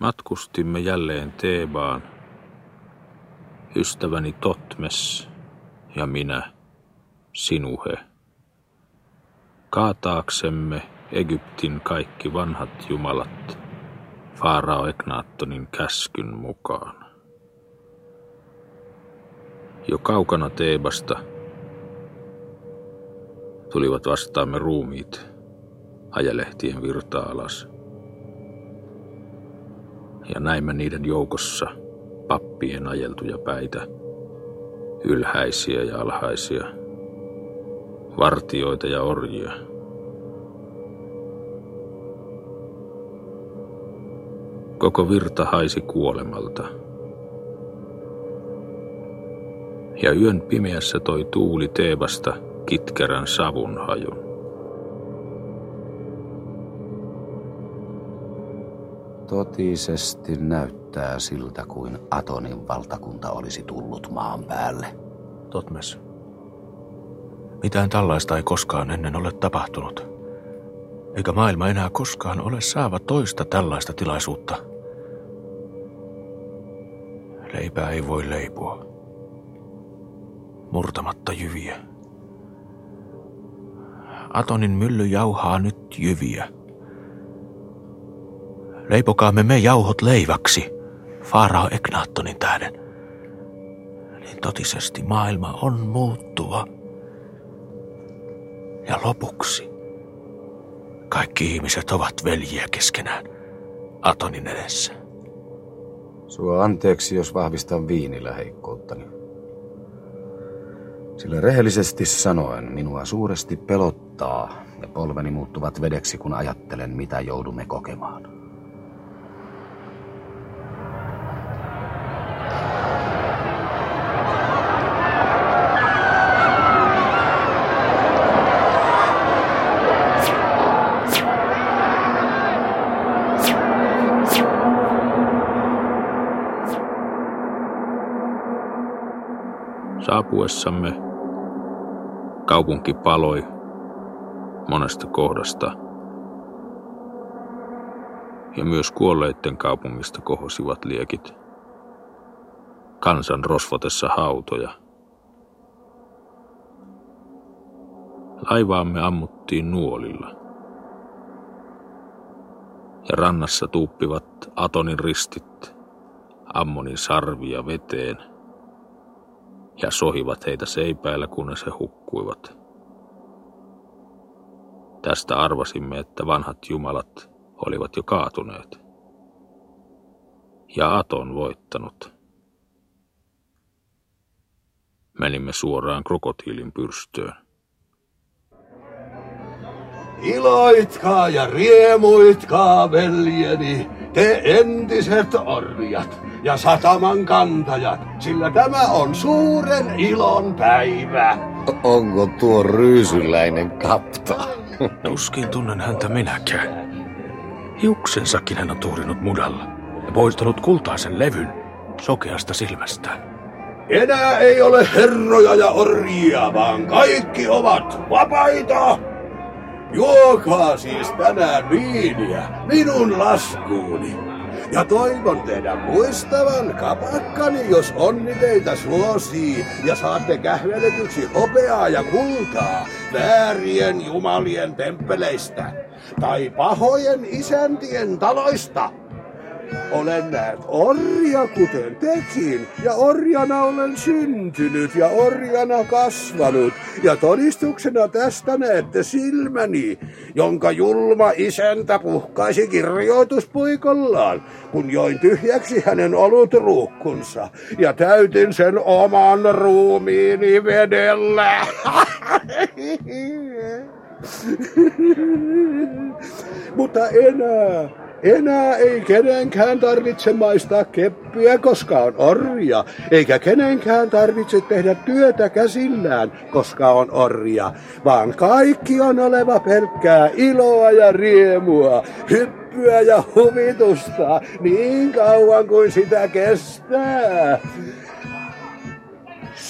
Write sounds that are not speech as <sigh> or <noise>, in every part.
Matkustimme jälleen Teebaan, ystäväni Totmes ja minä, Sinuhe, kaataaksemme Egyptin kaikki vanhat jumalat Faarao Eknaattonin käskyn mukaan. Jo kaukana Teebasta tulivat vastaamme ruumiit ajalehtien virta alas. Ja näimme niiden joukossa pappien ajeltuja päitä, ylhäisiä ja alhaisia, vartioita ja orjia. Koko virta haisi kuolemalta. Ja yön pimeässä toi tuuli Teebasta kitkerän savun hajun. Totisesti näyttää siltä, kuin Atonin valtakunta olisi tullut maan päälle. Totmes. Mitään tällaista ei koskaan ennen ole tapahtunut. Eikä maailma enää koskaan ole saava toista tällaista tilaisuutta. Leipää ei voi leipua. Murtamatta jyviä. Atonin mylly jauhaa nyt jyviä. Leipokaamme me jauhot leiväksi, Faarao Eknaattonin tähden. Niin totisesti maailma on muuttuva. Ja lopuksi kaikki ihmiset ovat veljiä keskenään Atonin edessä. Sua anteeksi, jos vahvistan viinillä heikkouttani. Sillä rehellisesti sanoen minua suuresti pelottaa ja polveni muuttuvat vedeksi, kun ajattelen, mitä joudumme kokemaan. Saapuessamme kaupunki paloi monesta kohdasta ja myös kuolleiden kaupungista kohosivat liekit. Kansan rosvotessa hautoja. Laivaamme ammuttiin nuolilla. Ja rannassa tuuppivat Atonin ristit, Ammonin sarvia veteen – ja sohivat heitä seipäillä, kunnes he hukkuivat. Tästä arvasimme, että vanhat jumalat olivat jo kaatuneet. Ja Aton voittanut. Menimme suoraan krokotiilin pyrstöön. Iloitkaa ja riemuitkaa, veljeni, te entiset orjat ja sataman kantajat, sillä tämä on suuren ilon päivä. Onko tuo ryysyläinen kapta? <laughs> Tuskin tunnen häntä minäkään. Hiuksensakin hän on tuurinut mudalla ja poistanut kultaisen levyn sokeasta silmästä. Enää ei ole herroja ja orjia, vaan kaikki ovat vapaita. Juokaa siis tänään viiniä minun laskuuni. Ja toivon teidän muistavan kapakkani, jos onni teitä suosii ja saatte kähveletyksi hopeaa ja kultaa väärien jumalien temppeleistä tai pahojen isäntien taloista. Olen näet orja kuten tekin, ja orjana olen syntynyt ja orjana kasvanut. Ja todistuksena tästä näette silmäni, jonka julma isäntä puhkaisi kirjoituspuikollaan, kun join tyhjäksi hänen olut ruukkunsa ja täytin sen oman ruumiini vedellä. <laughs> Mutta enää enää ei kenenkään tarvitse maistaa keppiä, koska on orja, eikä kenenkään tarvitse tehdä työtä käsillään, koska on orja, vaan kaikki on oleva pelkkää iloa ja riemua, hyppyä ja huvitusta niin kauan kuin sitä kestää.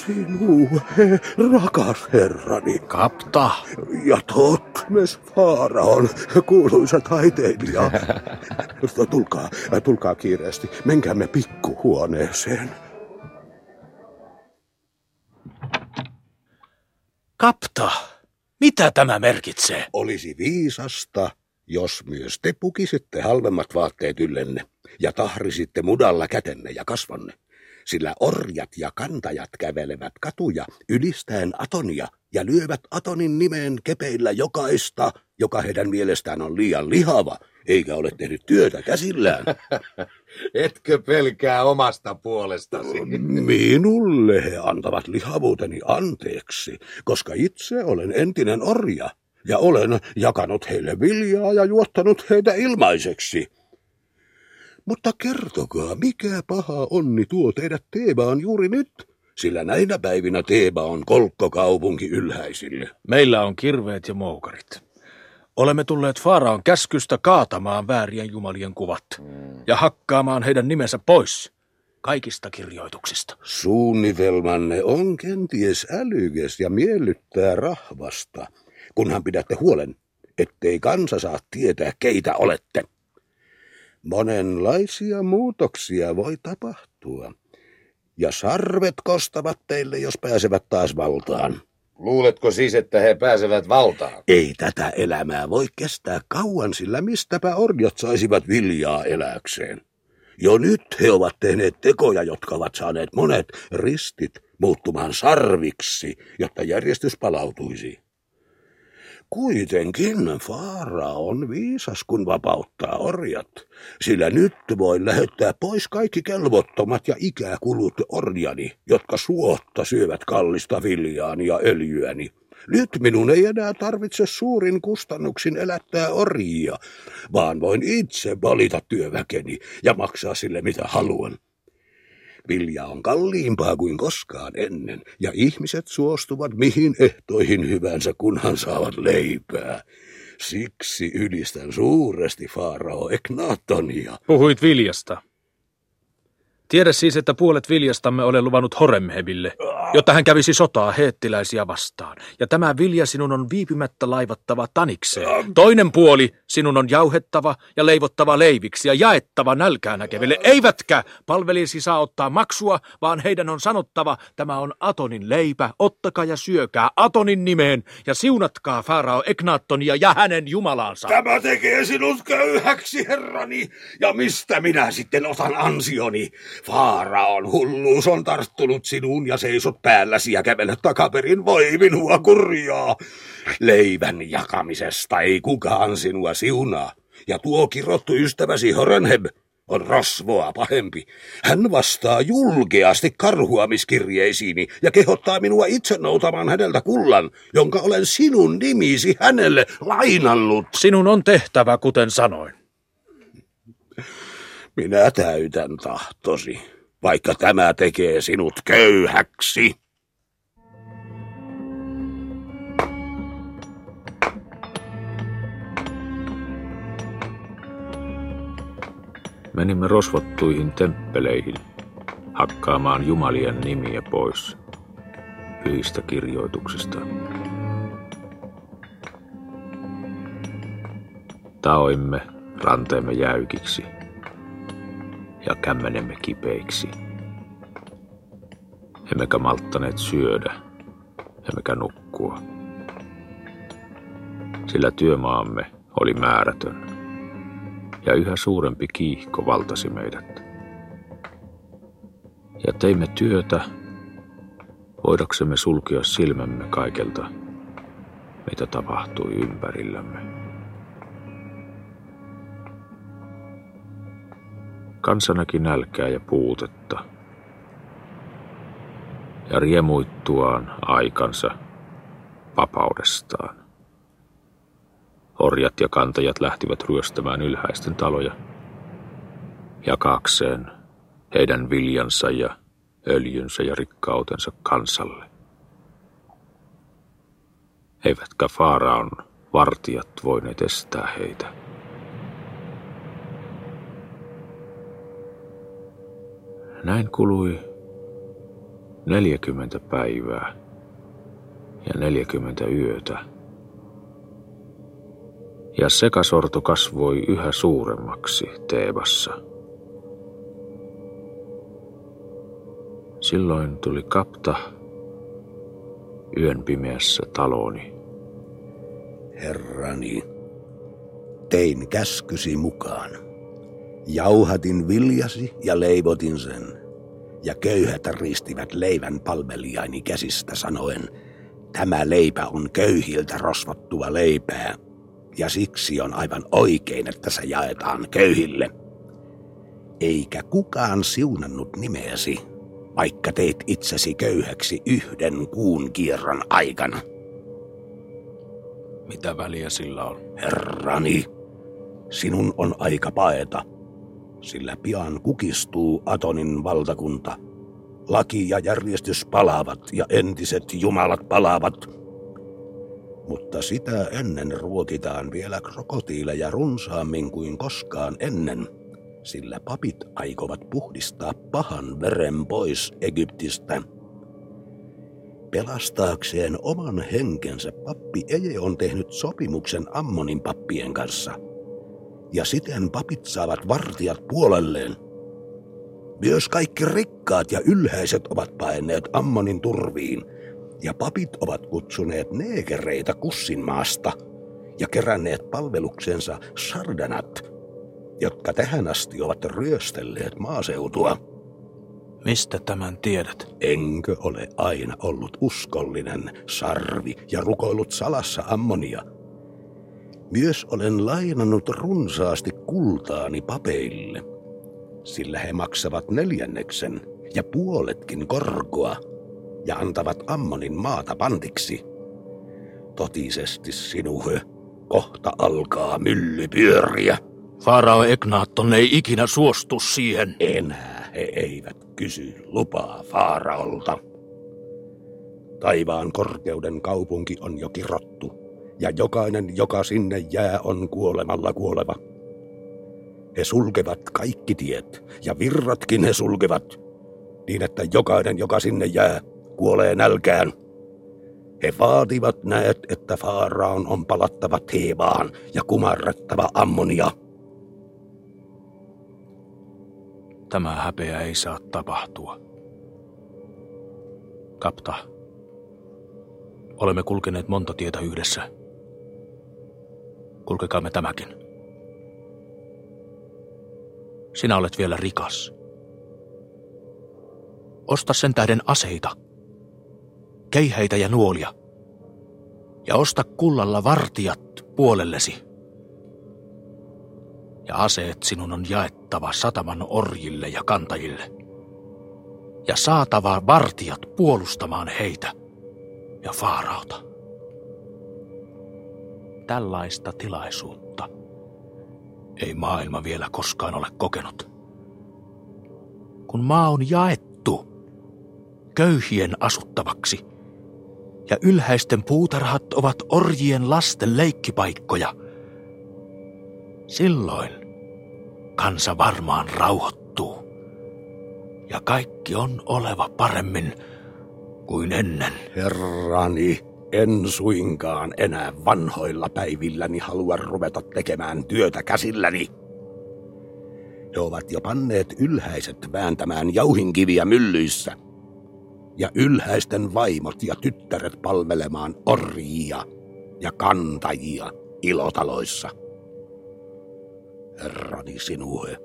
Sinua, he, rakas herrani. Kapta! Ja Totmes Faaraon kuuluisa taiteilija. tulkaa, tulkaa kiireesti. Menkäämme pikkuhuoneeseen. Kapta! Mitä tämä merkitsee? Olisi viisasta, jos myös te pukisitte halvemmat vaatteet yllenne ja tahrisitte mudalla kätenne ja kasvonne sillä orjat ja kantajat kävelevät katuja ylistäen Atonia ja lyövät Atonin nimeen kepeillä jokaista, joka heidän mielestään on liian lihava, eikä ole tehnyt työtä käsillään. <laughs> Etkö pelkää omasta puolestasi? Minulle he antavat lihavuuteni anteeksi, koska itse olen entinen orja ja olen jakanut heille viljaa ja juottanut heitä ilmaiseksi. Mutta kertokaa, mikä paha onni tuo teidät Teebaan juuri nyt? Sillä näinä päivinä Teeba on kolkkokaupunki ylhäisille. Meillä on kirveet ja moukarit. Olemme tulleet Faaraon käskystä kaatamaan väärien jumalien kuvat ja hakkaamaan heidän nimensä pois kaikista kirjoituksista. Suunnitelmanne on kenties älykäs ja miellyttää rahvasta, kunhan pidätte huolen, ettei kansa saa tietää, keitä olette. Monenlaisia muutoksia voi tapahtua. Ja sarvet kostavat teille, jos pääsevät taas valtaan. Luuletko siis, että he pääsevät valtaan? Ei tätä elämää voi kestää kauan, sillä mistäpä orjat saisivat viljaa eläkseen. Jo nyt he ovat tehneet tekoja, jotka ovat saaneet monet ristit muuttumaan sarviksi, jotta järjestys palautuisi. Kuitenkin Faara on viisas, kun vapauttaa orjat, sillä nyt voi lähettää pois kaikki kelvottomat ja ikäkulut orjani, jotka suotta syövät kallista viljaani ja öljyäni. Nyt minun ei enää tarvitse suurin kustannuksin elättää orjia, vaan voin itse valita työväkeni ja maksaa sille mitä haluan. Vilja on kalliimpaa kuin koskaan ennen, ja ihmiset suostuvat mihin ehtoihin hyvänsä, kunhan saavat leipää. Siksi ylistän suuresti Faarao Eknatonia. Puhuit viljasta. Tiedä siis, että puolet viljastamme olen luvannut Horemhebille, jotta hän kävisi sotaa heettiläisiä vastaan. Ja tämä vilja sinun on viipymättä laivattava tanikseen. Toinen puoli sinun on jauhettava ja leivottava leiviksi ja jaettava nälkää näkeville. Eivätkä palvelijasi saa ottaa maksua, vaan heidän on sanottava, tämä on Atonin leipä, ottakaa ja syökää Atonin nimeen ja siunatkaa Farao Eknaattonia ja hänen jumalaansa. Tämä tekee sinut köyhäksi, herrani, ja mistä minä sitten otan ansioni? Faaraon hulluus on tarttunut sinuun ja seisot päälläsi ja kävelet takaperin. Voi minua kurjaa. Leivän jakamisesta ei kukaan sinua siunaa. Ja tuo kirottu ystäväsi Horenheb on rosvoa pahempi. Hän vastaa julkeasti karhuamiskirjeisiini ja kehottaa minua itse noutamaan häneltä kullan, jonka olen sinun nimisi hänelle lainallut. Sinun on tehtävä, kuten sanoin. Minä täytän tahtosi, vaikka tämä tekee sinut köyhäksi. Menimme rosvottuihin temppeleihin hakkaamaan jumalien nimiä pois pyhistä kirjoituksista. Taoimme ranteemme jäykiksi – ja kämmenemme kipeiksi. Emmekä malttaneet syödä, emmekä nukkua. Sillä työmaamme oli määrätön, ja yhä suurempi kiihko valtasi meidät. Ja teimme työtä, voidaksemme sulkea silmämme kaikelta, mitä tapahtui ympärillämme. Kansa näki nälkää ja puutetta. Ja riemuittuaan aikansa vapaudestaan. Orjat ja kantajat lähtivät ryöstämään ylhäisten taloja, jakaakseen heidän viljansa ja öljynsä ja rikkautensa kansalle. Eivätkä Faaraon vartijat voineet estää heitä. Näin kului Neljäkymmentä päivää ja neljäkymmentä yötä. Ja sekasorto kasvoi yhä suuremmaksi Teebassa. Silloin tuli kapta yön pimeässä taloni. Herrani, tein käskysi mukaan. Jauhatin viljasi ja leivotin sen. Ja köyhät ristivät leivän palvelijaini käsistä sanoen, tämä leipä on köyhiltä rosvottua leipää, ja siksi on aivan oikein, että se jaetaan köyhille. Eikä kukaan siunannut nimeäsi, vaikka teit itsesi köyhäksi yhden kuun kierron aikana. Mitä väliä sillä on? Herrani, sinun on aika paeta, sillä pian kukistuu Atonin valtakunta. Laki ja järjestys palaavat ja entiset jumalat palaavat. Mutta sitä ennen ruokitaan vielä krokotiileja runsaammin kuin koskaan ennen, sillä papit aikovat puhdistaa pahan veren pois Egyptistä. Pelastaakseen oman henkensä pappi Eje on tehnyt sopimuksen Ammonin pappien kanssa. Ja siten papit saavat vartijat puolelleen. Myös kaikki rikkaat ja ylhäiset ovat paineet Ammonin turviin, ja papit ovat kutsuneet neekereitä kussinmaasta ja keränneet palveluksensa sardanat, jotka tähän asti ovat ryöstelleet maaseutua. Mistä tämän tiedät? Enkö ole aina ollut uskollinen, sarvi ja rukoillut salassa ammonia? Myös olen lainannut runsaasti kultaani papeille, sillä he maksavat neljänneksen ja puoletkin korkoa ja antavat ammonin maata pantiksi. Totisesti sinuhe, kohta alkaa mylly pyöriä. Farao Egnaatton ei ikinä suostu siihen. Enää he eivät kysy lupaa Faaraolta. Taivaan korkeuden kaupunki on jo kirottu, ja jokainen, joka sinne jää, on kuolemalla kuoleva. He sulkevat kaikki tiet, ja virratkin he sulkevat, niin että jokainen, joka sinne jää, kuolee nälkään. He vaativat näet, että Faaraon on palattava Teebaan ja kumarrettava ammonia. Tämä häpeä ei saa tapahtua. Kapta, olemme kulkeneet monta tietä yhdessä. Kulkekaamme tämäkin. Sinä olet vielä rikas. Osta sen tähden aseita, keihäitä ja nuolia. Ja osta kullalla vartijat puolellesi ja aseet sinun on jaettava sataman orjille ja kantajille. Ja saatava vartijat puolustamaan heitä ja Faarauta. Tällaista tilaisuutta ei maailma vielä koskaan ole kokenut. Kun maa on jaettu köyhien asuttavaksi ja ylhäisten puutarhat ovat orjien lasten leikkipaikkoja, silloin kansa varmaan rauhoittuu. Ja kaikki on oleva paremmin kuin ennen. Herrani, en suinkaan enää vanhoilla päivilläni halua ruveta tekemään työtä käsilläni. He ovat jo panneet ylhäiset vääntämään jauhinkiviä myllyissä. Ja ylhäisten vaimot ja tyttäret palvelemaan orjia ja kantajia ilotaloissa herrani sinuhe,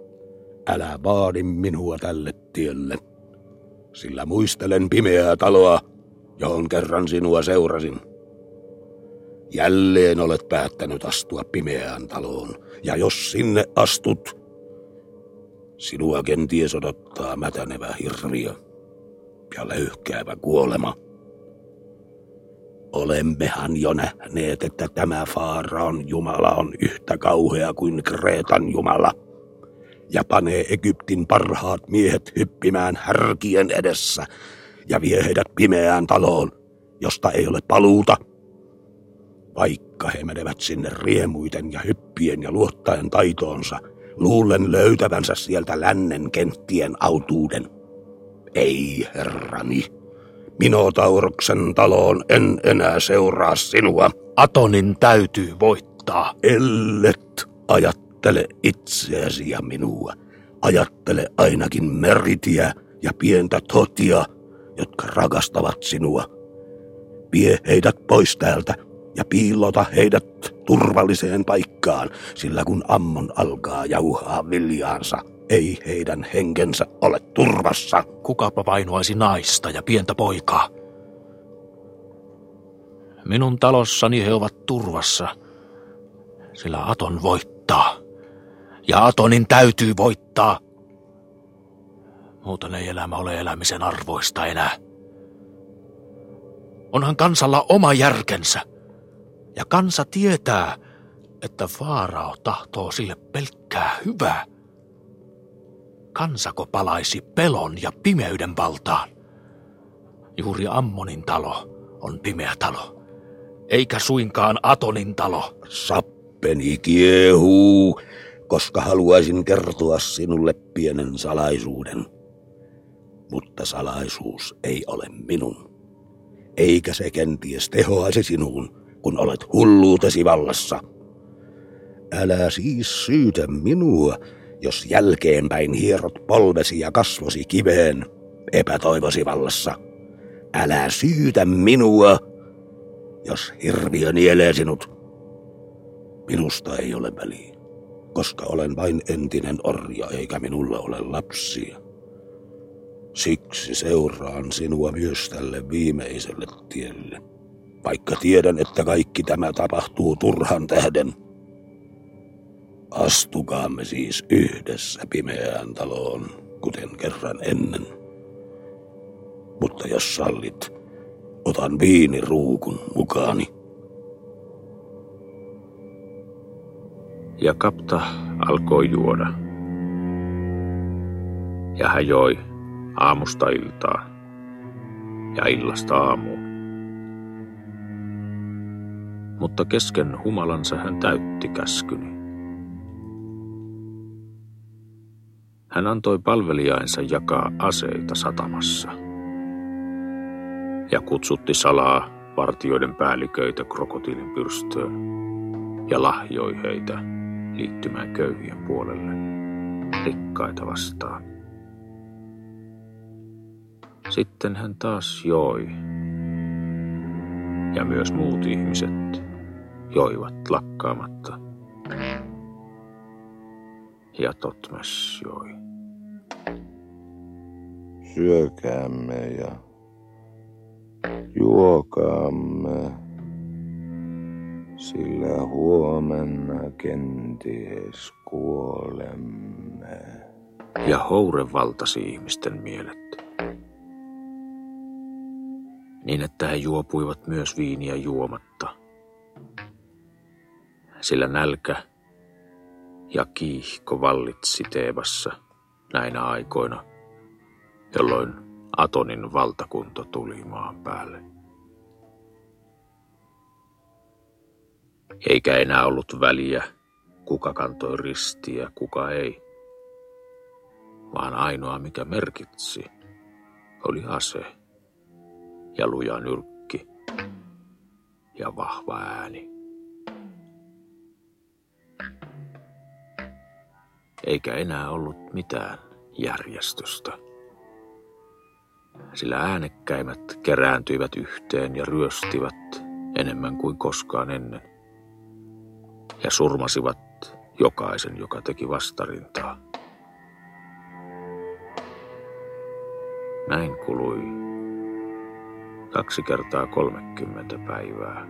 älä vaadi minua tälle tielle, sillä muistelen pimeää taloa, johon kerran sinua seurasin. Jälleen olet päättänyt astua pimeään taloon, ja jos sinne astut, sinua kenties odottaa mätänevä hirviö ja löyhkäävä kuolema. Olemmehan jo nähneet, että tämä Faaraon Jumala on yhtä kauhea kuin Kreetan Jumala ja panee Egyptin parhaat miehet hyppimään härkien edessä ja vie heidät pimeään taloon, josta ei ole paluuta. Vaikka he menevät sinne riemuiten ja hyppien ja luottaen taitoonsa, luulen löytävänsä sieltä lännen kenttien autuuden. Ei, herrani, Minotauroksen taloon en enää seuraa sinua. Atonin täytyy voittaa. Ellet ajattele itseäsi ja minua. Ajattele ainakin meritiä ja pientä totia, jotka rakastavat sinua. Vie heidät pois täältä ja piilota heidät turvalliseen paikkaan, sillä kun ammon alkaa jauhaa viljaansa, ei heidän henkensä ole turvassa. Kukapa vainoaisi naista ja pientä poikaa? Minun talossani he ovat turvassa, sillä Aton voittaa. Ja Atonin täytyy voittaa. Muuten ei elämä ole elämisen arvoista enää. Onhan kansalla oma järkensä. Ja kansa tietää, että Faarao tahtoo sille pelkkää hyvää. Kansako palaisi pelon ja pimeyden valtaan. Juuri Ammonin talo on pimeä talo, eikä suinkaan Atonin talo. Sappeni kiehuu, koska haluaisin kertoa sinulle pienen salaisuuden. Mutta salaisuus ei ole minun. Eikä se kenties tehoaisi sinuun, kun olet hulluutesi vallassa. Älä siis syytä minua, jos jälkeenpäin hierot polvesi ja kasvosi kiveen epätoivosi vallassa. Älä syytä minua, jos hirviö nielee sinut. Minusta ei ole väliä, koska olen vain entinen orja eikä minulla ole lapsia. Siksi seuraan sinua myös tälle viimeiselle tielle, vaikka tiedän, että kaikki tämä tapahtuu turhan tähden. Astukaamme siis yhdessä pimeään taloon, kuten kerran ennen. Mutta jos sallit, otan viiniruukun mukaani. Ja kapta alkoi juoda. Ja hän joi aamusta iltaan ja illasta aamuun. Mutta kesken humalansa hän täytti käskyni. Hän antoi palvelijainsa jakaa aseita satamassa ja kutsutti salaa vartioiden päälliköitä krokotiilin pyrstöön ja lahjoi heitä liittymään köyhien puolelle rikkaita vastaan. Sitten hän taas joi. Ja myös muut ihmiset joivat lakkaamatta. Ja Totmes joi syökäämme ja juokaamme, sillä huomenna kenties kuolemme. Ja houre valtasi ihmisten mielet. Niin, että he juopuivat myös viiniä juomatta. Sillä nälkä ja kiihko vallitsi Teebassa näinä aikoina – jolloin Atonin valtakunta tuli maan päälle. Eikä enää ollut väliä, kuka kantoi ristiä, kuka ei, vaan ainoa mikä merkitsi oli ase ja luja nyrkki ja vahva ääni. Eikä enää ollut mitään järjestystä sillä äänekkäimmät kerääntyivät yhteen ja ryöstivät enemmän kuin koskaan ennen. Ja surmasivat jokaisen, joka teki vastarintaa. Näin kului kaksi kertaa kolmekymmentä päivää.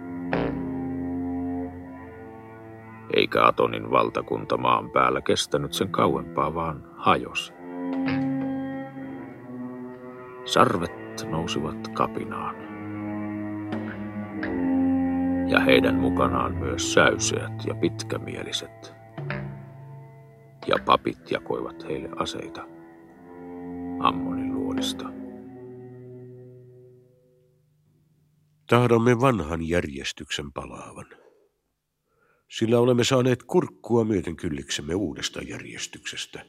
Eikä Atonin valtakunta maan päällä kestänyt sen kauempaa, vaan hajosi. Sarvet nousivat kapinaan. Ja heidän mukanaan myös säyseät ja pitkämieliset. Ja papit jakoivat heille aseita Ammonin luodista. Tahdomme vanhan järjestyksen palaavan. Sillä olemme saaneet kurkkua myöten kylliksemme uudesta järjestyksestä.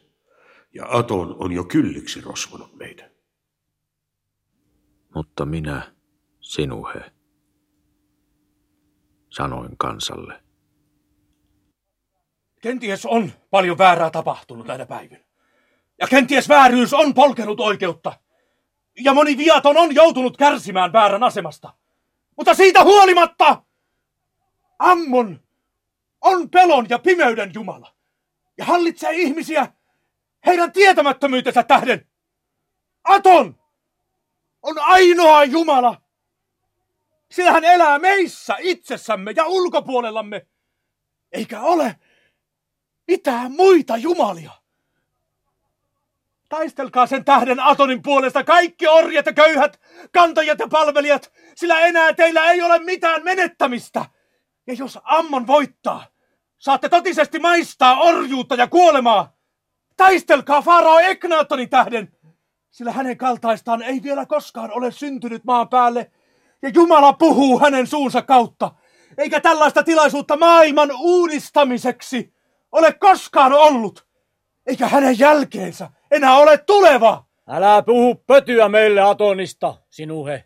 Ja Aton on jo kylliksi rosvonut meitä. Mutta minä, sinuhe, sanoin kansalle. Kenties on paljon väärää tapahtunut näinä päivinä. Ja kenties vääryys on polkenut oikeutta. Ja moni viaton on joutunut kärsimään väärän asemasta. Mutta siitä huolimatta Ammon on pelon ja pimeyden Jumala. Ja hallitsee ihmisiä heidän tietämättömyytensä tähden. Aton on ainoa Jumala. Sillä hän elää meissä, itsessämme ja ulkopuolellamme. Eikä ole mitään muita jumalia. Taistelkaa sen tähden Atonin puolesta. Kaikki orjat ja köyhät, kantajat ja palvelijat, sillä enää teillä ei ole mitään menettämistä. Ja jos Ammon voittaa, saatte totisesti maistaa orjuutta ja kuolemaa. Taistelkaa Farao Eknaatonin tähden, sillä hänen kaltaistaan ei vielä koskaan ole syntynyt maan päälle, ja Jumala puhuu hänen suunsa kautta, eikä tällaista tilaisuutta maailman uudistamiseksi ole koskaan ollut, eikä hänen jälkeensä enää ole tuleva. Älä puhu pötyä meille Atonista, sinuhe,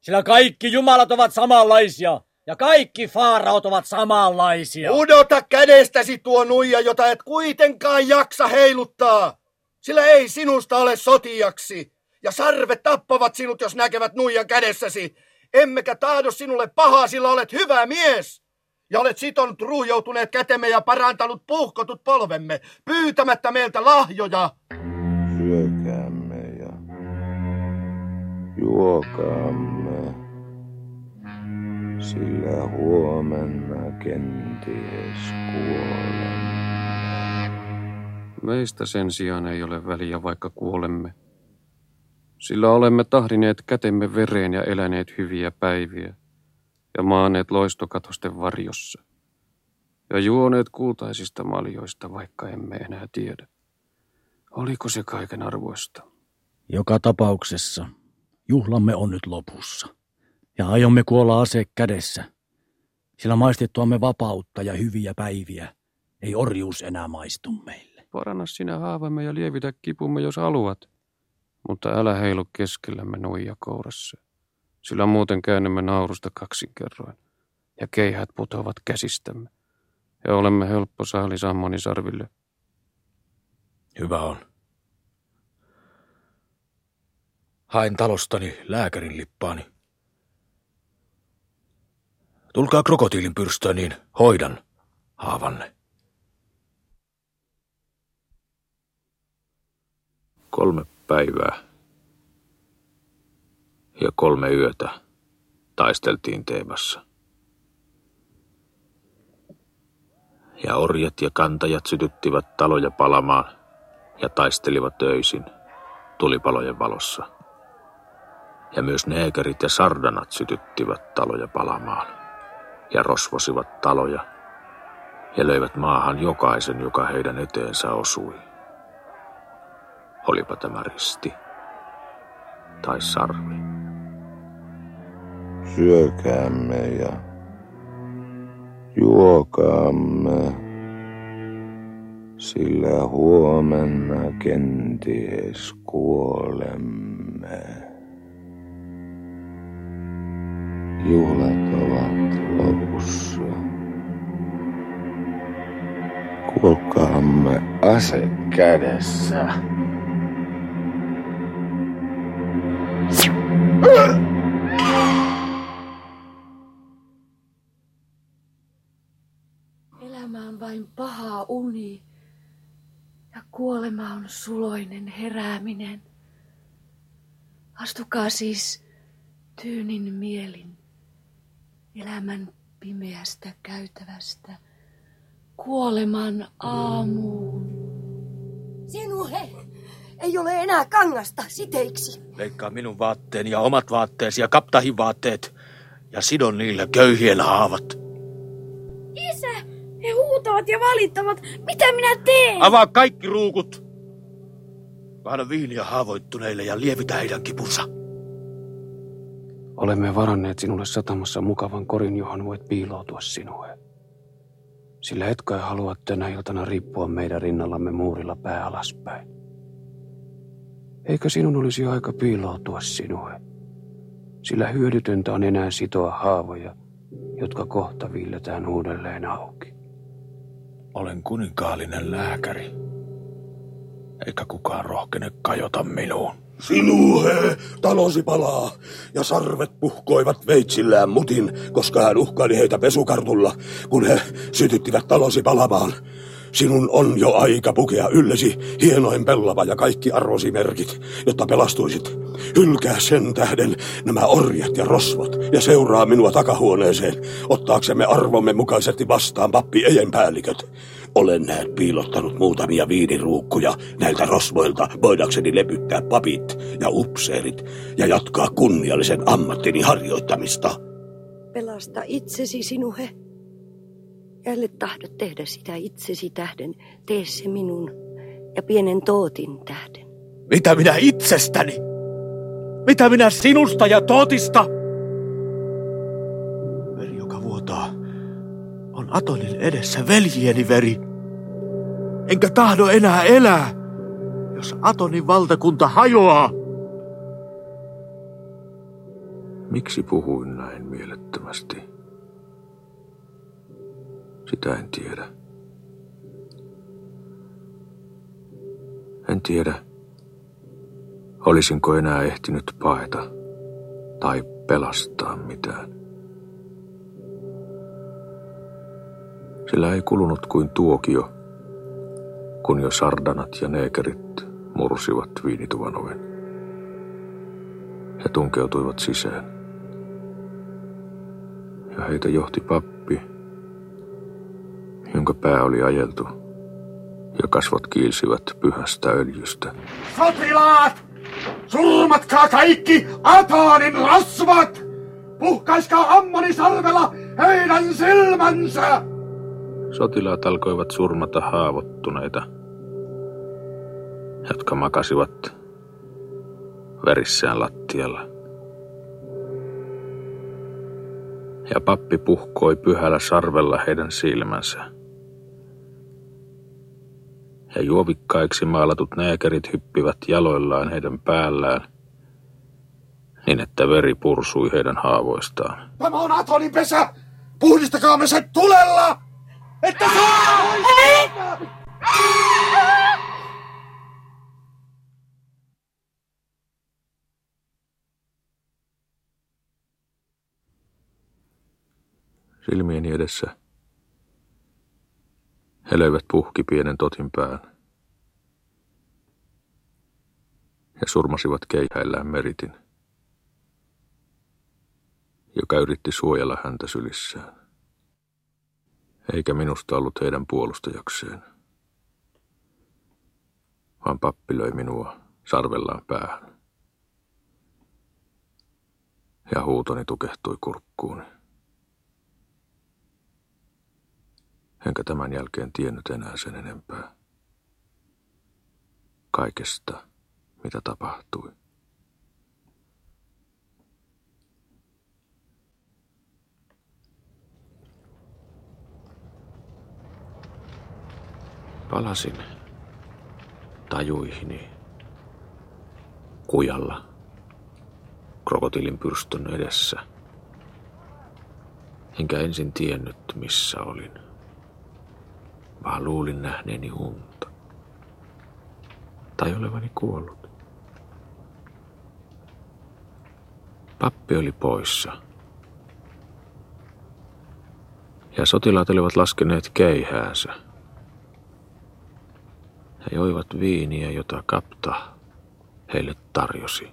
sillä kaikki jumalat ovat samanlaisia, ja kaikki faaraot ovat samanlaisia. Udota kädestäsi tuo nuija, jota et kuitenkaan jaksa heiluttaa, sillä ei sinusta ole sotijaksi, ja sarvet tappavat sinut, jos näkevät nuijan kädessäsi. Emmekä tahdo sinulle pahaa, sillä olet hyvä mies. Ja olet sitonut ruhjoutuneet kätemme ja parantanut puhkotut polvemme, pyytämättä meiltä lahjoja. Syökäämme ja juokaamme, sillä huomenna kenties kuolemme. Meistä sen sijaan ei ole väliä, vaikka kuolemme. Sillä olemme tahdineet kätemme vereen ja eläneet hyviä päiviä ja maaneet loistokatosten varjossa ja juoneet kultaisista maljoista, vaikka emme enää tiedä. Oliko se kaiken arvoista? Joka tapauksessa juhlamme on nyt lopussa ja aiomme kuolla ase kädessä, sillä maistettuamme vapautta ja hyviä päiviä ei orjuus enää maistu meille. Paranna sinä haavamme ja lievitä kipumme, jos haluat, mutta älä heilu keskellämme nuija kourassa, sillä muuten käännämme naurusta kaksinkerroin ja keihät putoavat käsistämme ja olemme helppo Sammoni sarville. Hyvä on. Hain talostani lääkärin lippaani. Tulkaa krokotiilin pyrstöön, niin hoidan haavanne. Kolme päivää ja kolme yötä taisteltiin Teemassa. Ja orjat ja kantajat sytyttivät taloja palamaan ja taistelivat öisin tulipalojen valossa. Ja myös neekerit ja sardanat sytyttivät taloja palamaan ja rosvosivat taloja ja löivät maahan jokaisen, joka heidän eteensä osui. Olipa tämä risti tai sarvi. Syökäämme ja juokaamme, sillä huomenna kenties kuolemme. Juhlat ovat lopussa. Kuolkaamme ase kädessä. Elämä vain paha uni ja kuolema on suloinen herääminen. Astukaa siis tyynin mielin elämän pimeästä käytävästä kuoleman aamuun. Sinuhe ei ole enää kangasta siteiksi. Leikkaa minun vaatteeni ja omat vaatteesi ja kaptahin vaatteet ja sidon niillä köyhien haavat. Huutavat ja valittavat. Mitä minä teen? Avaa kaikki ruukut. Anna viiniä haavoittuneille ja lievitä heidän kipunsa. Olemme varanneet sinulle satamassa mukavan korin, johon voit piiloutua sinue. Sillä etkö halua tänä iltana riippua meidän rinnallamme muurilla pää alaspäin. Eikö sinun olisi aika piiloutua sinue? Sillä hyödytöntä on enää sitoa haavoja, jotka kohta viilletään uudelleen auki. Olen kuninkaallinen lääkäri, eikä kukaan rohkene kajota minuun. Sinuhe, talosi palaa, ja sarvet puhkoivat veitsillään mutin, koska hän uhkaili heitä pesukartulla, kun he sytyttivät talosi palamaan. Sinun on jo aika pukea yllesi hienoin pellava ja kaikki arvosi merkit, jotta pelastuisit. Hylkää sen tähden nämä orjat ja rosvot ja seuraa minua takahuoneeseen, ottaaksemme arvomme mukaisesti vastaan pappi ejen päälliköt. Olen näet piilottanut muutamia viiniruukkuja näiltä rosvoilta voidakseni lepyttää papit ja upseerit ja jatkaa kunniallisen ammattini harjoittamista. Pelasta itsesi, sinuhe. Jälle tahdot tehdä sitä itsesi tähden, tee se minun ja pienen Tootin tähden. Mitä minä itsestäni? Mitä minä sinusta ja Tootista? Veri, joka vuotaa, on Atonin edessä veljieni veri. Enkä tahdo enää elää, jos Atonin valtakunta hajoaa. Miksi puhuin näin mielettömästi? Sitä en tiedä. En tiedä, olisinko enää ehtinyt paeta tai pelastaa mitään. Sillä ei kulunut kuin tuokio, kun jo sardanat ja neekerit mursivat viinituvan oven. He tunkeutuivat sisään. Ja heitä johti pappi, jonka pää oli ajeltu ja kasvot kiilsivät pyhästä öljystä. Sotilaat! Surmatkaa kaikki Ataanin rasvat! Puhkaiskaa ammoni sarvella heidän silmänsä! Sotilaat alkoivat surmata haavoittuneita, jotka makasivat verissään lattialla. Ja pappi puhkoi pyhällä sarvella heidän silmänsä. Ja juovikkaiksi maalatut neekerit hyppivät jaloillaan heidän päällään, niin että veri pursui heidän haavoistaan. Tämä on Atonin pesä! Puhdistakaamme se tulella! Että saa! Ei! Silmieni edessä he löivät puhki pienen totin pään ja surmasivat keihäillään meritin, joka yritti suojella häntä sylissään. Eikä minusta ollut heidän puolustajakseen, vaan pappi löi minua sarvellaan päähän. Ja huutoni tukehtui kurkkuuni. Enkä tämän jälkeen tiennyt enää sen enempää. Kaikesta, mitä tapahtui. Palasin tajuihini kujalla krokotiilin pyrstön edessä. Enkä ensin tiennyt, missä olin vaan luulin nähneeni unta. Tai olevani kuollut. Pappi oli poissa. Ja sotilaat olivat laskeneet keihäänsä. He joivat viiniä, jota kapta heille tarjosi.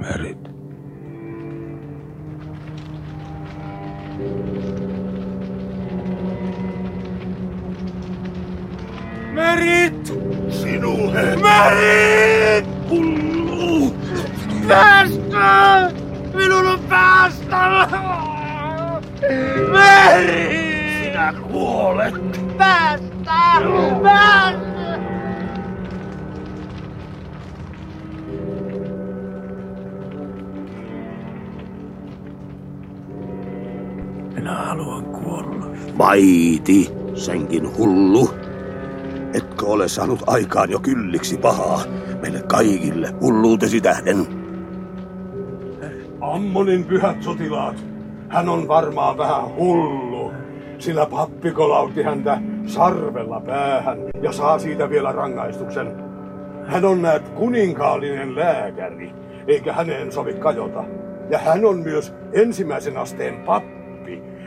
Merit. Merit! Sinuhe! Merit! Hullu! Päästä! Minun on päästä! Merit! Sinä kuolet! Päästä! Päästä! Minä haluan kuolla. Vaiti, senkin hullu. Etkö ole saanut aikaan jo kylliksi pahaa meille kaikille hulluutesi tähden? Ammonin pyhät sotilaat. Hän on varmaan vähän hullu, sillä pappi kolautti häntä sarvella päähän ja saa siitä vielä rangaistuksen. Hän on näet kuninkaallinen lääkäri, eikä häneen sovi kajota. Ja hän on myös ensimmäisen asteen pappi,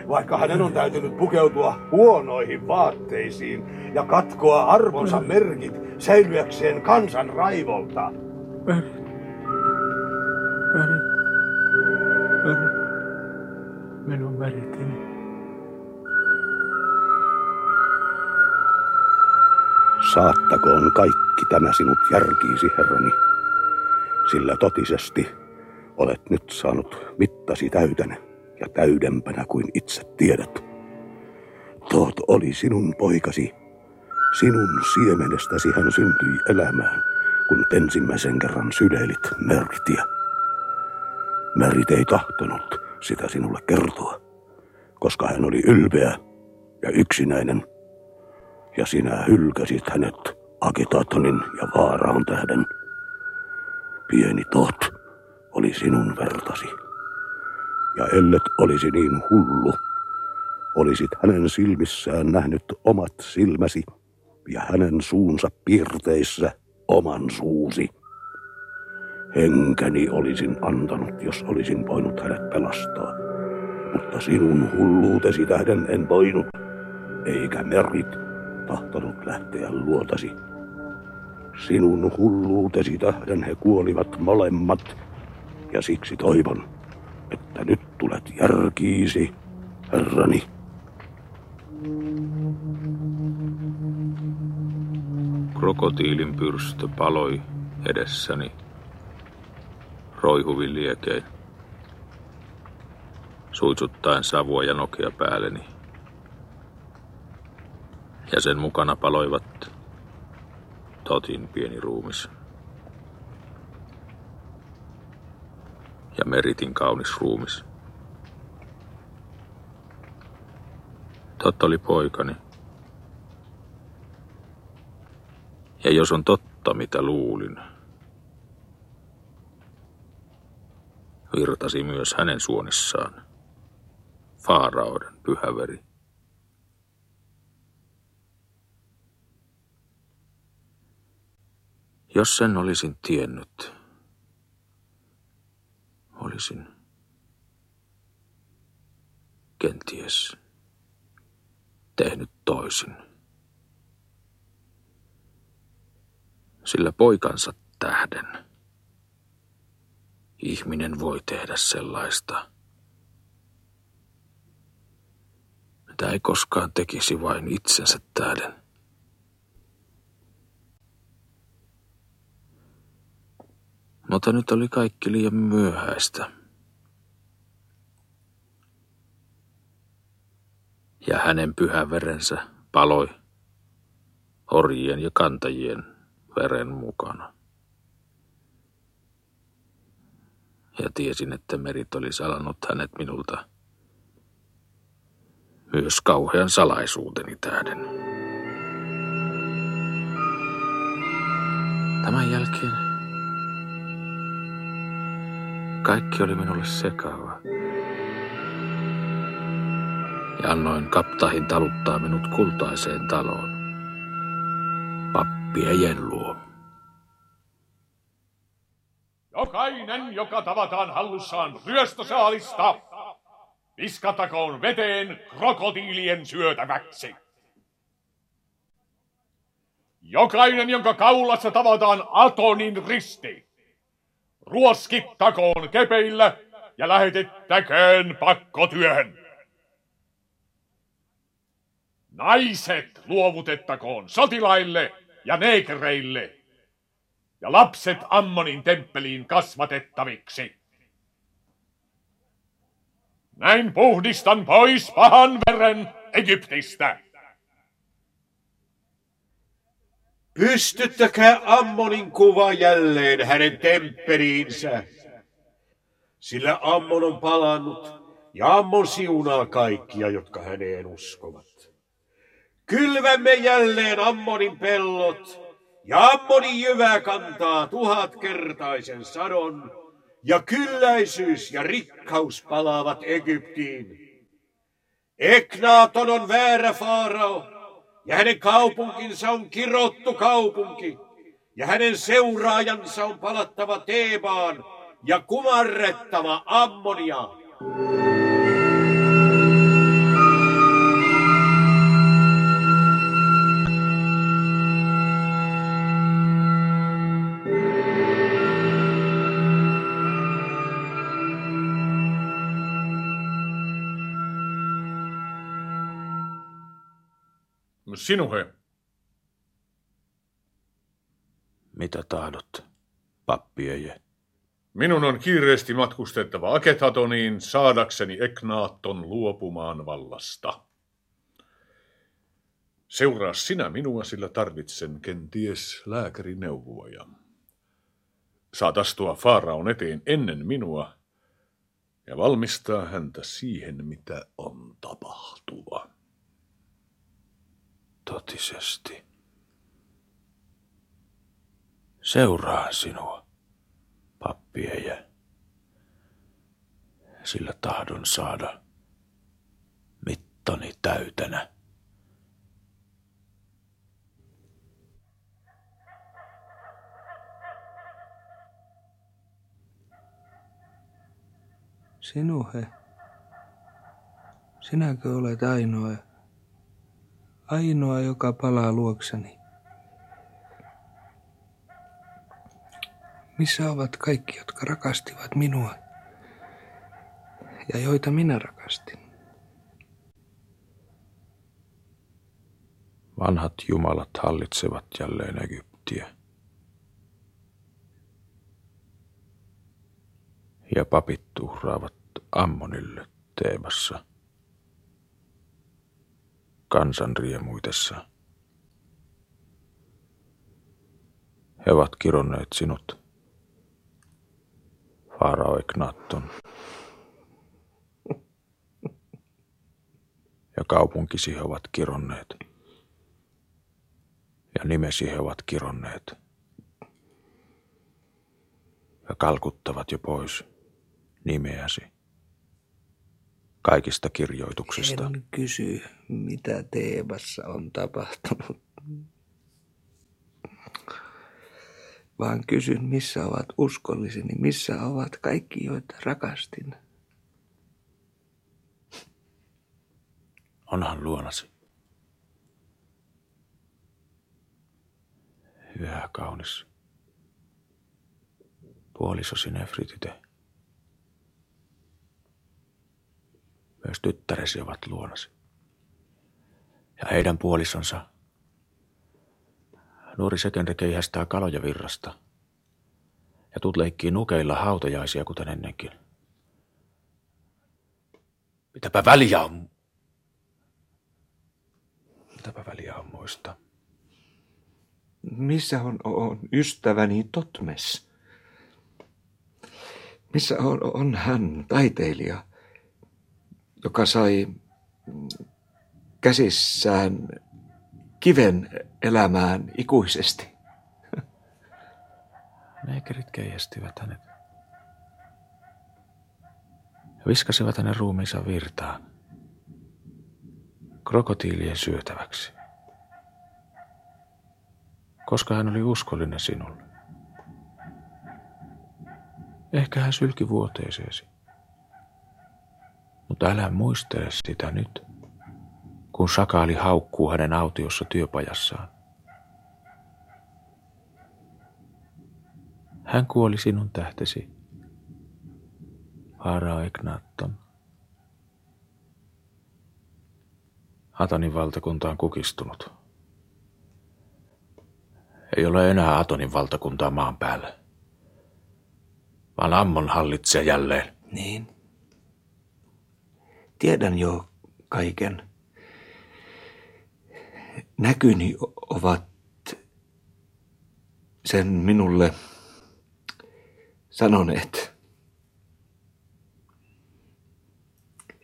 vaikka hänen on täytynyt pukeutua huonoihin vaatteisiin ja katkoa arvonsa merkit säilyäkseen kansan raivolta. Väri. Väri. Minun väriteni. Saattakoon kaikki tämä sinut järkiisi, herrani, sillä totisesti olet nyt saanut mittasi täytänä ja täydempänä kuin itse tiedät. Toot oli sinun poikasi. Sinun siemenestäsi hän syntyi elämään, kun ensimmäisen kerran syleilit Merktiä. Merit ei tahtonut sitä sinulle kertoa, koska hän oli ylpeä ja yksinäinen – ja sinä hylkäsit hänet Agitatonin ja Vaaraon tähden. Pieni Tot oli sinun vertasi. Ja ellet olisi niin hullu, olisit hänen silmissään nähnyt omat silmäsi ja hänen suunsa piirteissä oman suusi. Henkeni olisin antanut, jos olisin voinut hänet pelastaa. Mutta sinun hulluutesi tähden en voinut, eikä merit tahtonut lähteä luotasi. Sinun hulluutesi tähden he kuolivat molemmat, ja siksi toivon, että nyt tulet järkiisi, herrani. Krokotiilin pyrstö paloi edessäni roihuvin liekein, suitsuttaen savua ja nokia päälleni ja sen mukana paloivat Totin pieni ruumis. Ja Meritin kaunis ruumis. Tot oli poikani. Ja jos on totta, mitä luulin, virtasi myös hänen suonissaan Faaraoiden pyhäveri. Jos sen olisin tiennyt, olisin kenties tehnyt toisin. Sillä poikansa tähden ihminen voi tehdä sellaista, mitä ei koskaan tekisi vain itsensä tähden. Mutta nyt oli kaikki liian myöhäistä. Ja hänen pyhä verensä paloi orjien ja kantajien veren mukana. Ja tiesin, että merit oli salannut hänet minulta myös kauhean salaisuuteni tähden. Tämän jälkeen kaikki oli minulle sekava. Ja annoin kaptahin taluttaa minut kultaiseen taloon. Pappi Ejen luo. Jokainen, joka tavataan hallussaan ryöstösaalista, viskatakoon veteen krokotiilien syötäväksi. Jokainen, jonka kaulassa tavataan Atonin risti, ruoskittakoon kepeillä ja lähetettäköön pakkotyöhön. Naiset luovutettakoon sotilaille ja neekreille ja lapset Ammonin temppeliin kasvatettaviksi. Näin puhdistan pois pahan veren Egyptistä. Pystyttäkää Ammonin kuva jälleen hänen temppeliinsä. Sillä Ammon on palannut ja Ammon siunaa kaikkia, jotka häneen uskovat. Kylvämme jälleen Ammonin pellot, ja Ammonin jyvä kantaa tuhatkertaisen sadon, ja kylläisyys ja rikkaus palaavat Egyptiin. Eknaaton on väärä faarao, ja hänen kaupunkinsa on kirottu kaupunki, ja hänen seuraajansa on palattava Teebaan ja kumarrettava Ammonia. Sinuhe. Mitä tahdot, pappieje? Minun on kiireesti matkustettava Aketatoniin saadakseni Eknaatton luopumaan vallasta. Seuraa sinä minua, sillä tarvitsen kenties lääkärineuvoja. Saat astua Faaraon eteen ennen minua ja valmistaa häntä siihen, mitä on tapahtuva. Totisesti. Seuraan sinua, pappieje. Sillä tahdon saada mittani täytänä. Sinuhe, sinäkö olet ainoa, ainoa, joka palaa luokseni? Missä ovat kaikki, jotka rakastivat minua ja joita minä rakastin? Vanhat jumalat hallitsevat jälleen Egyptiä. Ja papit tuhraavat Ammonille Teemassa. Kansan riemuitessa. He ovat kironneet sinut, Farao Eknatton. Ja kaupunkisi he ovat kironneet. Ja nimesi he ovat kironneet. Ja kalkuttavat jo pois nimeäsi kaikista kirjoituksista. En kysy, mitä Teebassa on tapahtunut, vaan kysyn, missä ovat uskolliseni, missä ovat kaikki, joita rakastin. Onhan luonasi. Hyvä kaunis. Puolisosi Nefritite. Myös tyttäresi ovat luonasi. Ja heidän puolisonsa. Nuori Sekenre keihästää kaloja virrasta. Ja tut leikkii nukeilla hautajaisia kuten ennenkin. Mitäpä väliä on? Mitäpä väliä on muista? Missä on, on ystäväni Totmes? Missä on, on hän, taiteilija, joka sai käsissään kiven elämään ikuisesti? <laughs> Neekerit keihästivät hänet. Viskasivat hänen ruumiinsa virtaan. Krokotiilien syötäväksi. Koska hän oli uskollinen sinulle. Ehkä hän sylki vuoteeseesi. Mutta älä muistele sitä nyt, kun sakaali haukkuu hänen autiossa työpajassaan. Hän kuoli sinun tähtesi, Farao Eknatton. Atonin valtakunta on kukistunut. Ei ole enää Atonin valtakuntaa maan päällä, vaan Ammon hallitsee jälleen. Niin. Tiedän jo kaiken. Näkyni ovat sen minulle sanoneet.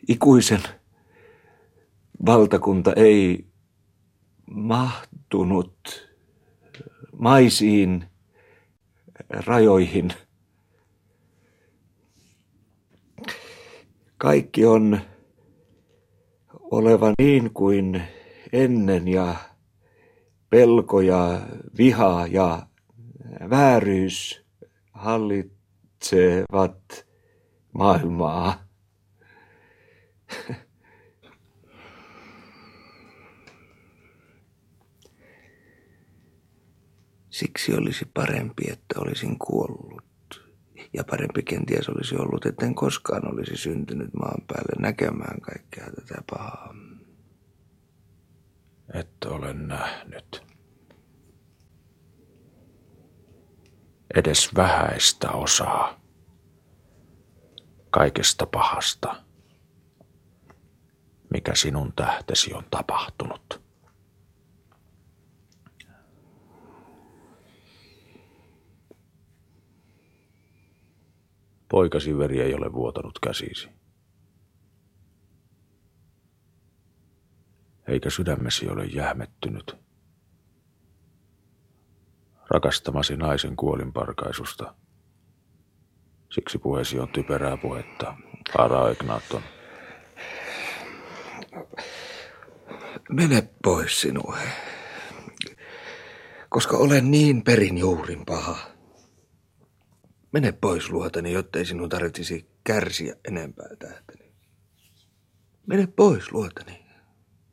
Ikuisen valtakunta ei mahtunut maisiin rajoihin. Kaikki on oleva niin kuin ennen ja pelko ja viha ja vääryys hallitsevat maailmaa. <laughs> Siksi olisi parempi, että olisin kuollut. Ja parempi kenties olisi ollut, että en koskaan olisi syntynyt maan päälle näkemään kaikkea tätä pahaa. Et ole nähnyt. Edes vähäistä osaa kaikesta pahasta, mikä sinun tähtesi on tapahtunut. Poikasi veri ei ole vuotanut käsisi. Eikä sydämesi ole jähmettynyt. Rakastamasi naisen kuolinparkaisusta. Siksi puheesi on typerää puhetta, Ara Egnaton. Mene pois sinue, koska olen niin perin juurin paha. Mene pois luotani, jottei sinun tarvitsisi kärsiä enempää tähteni. Mene pois luotani,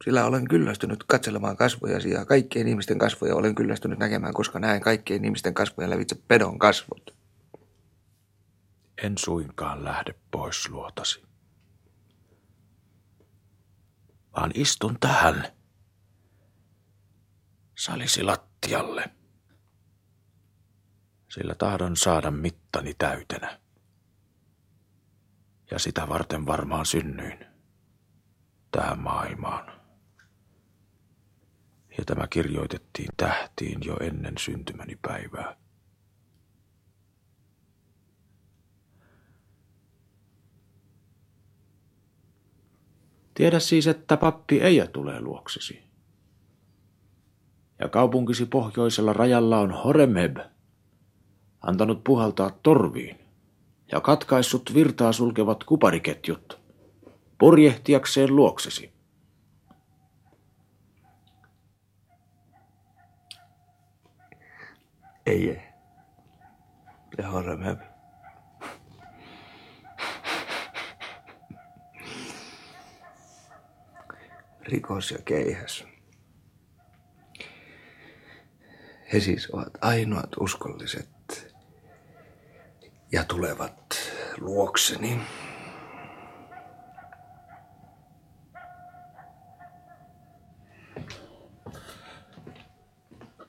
sillä olen kyllästynyt katselemaan kasvojasi ja kaikkien ihmisten kasvoja olen kyllästynyt näkemään, koska näen kaikkien ihmisten kasvoja lävitse pedon kasvot. En suinkaan lähde pois luotasi, vaan istun tähän salisi lattialle sillä tahdon saada mittani täytenä. Ja sitä varten varmaan synnyin tähän maailmaan. Ja tämä kirjoitettiin tähtiin jo ennen syntymäni päivää. Tiedä siis, että pappi Eija tulee luoksesi. Ja kaupunkisi pohjoisella rajalla on Horemheb – antanut puhaltaa torviin ja katkaissut virtaa sulkevat kupariketjut purjehtiakseen luoksesi. Ei. Det har de Rikos ja keihäs. He siis ovat ainoat uskolliset ja tulevat luokseni.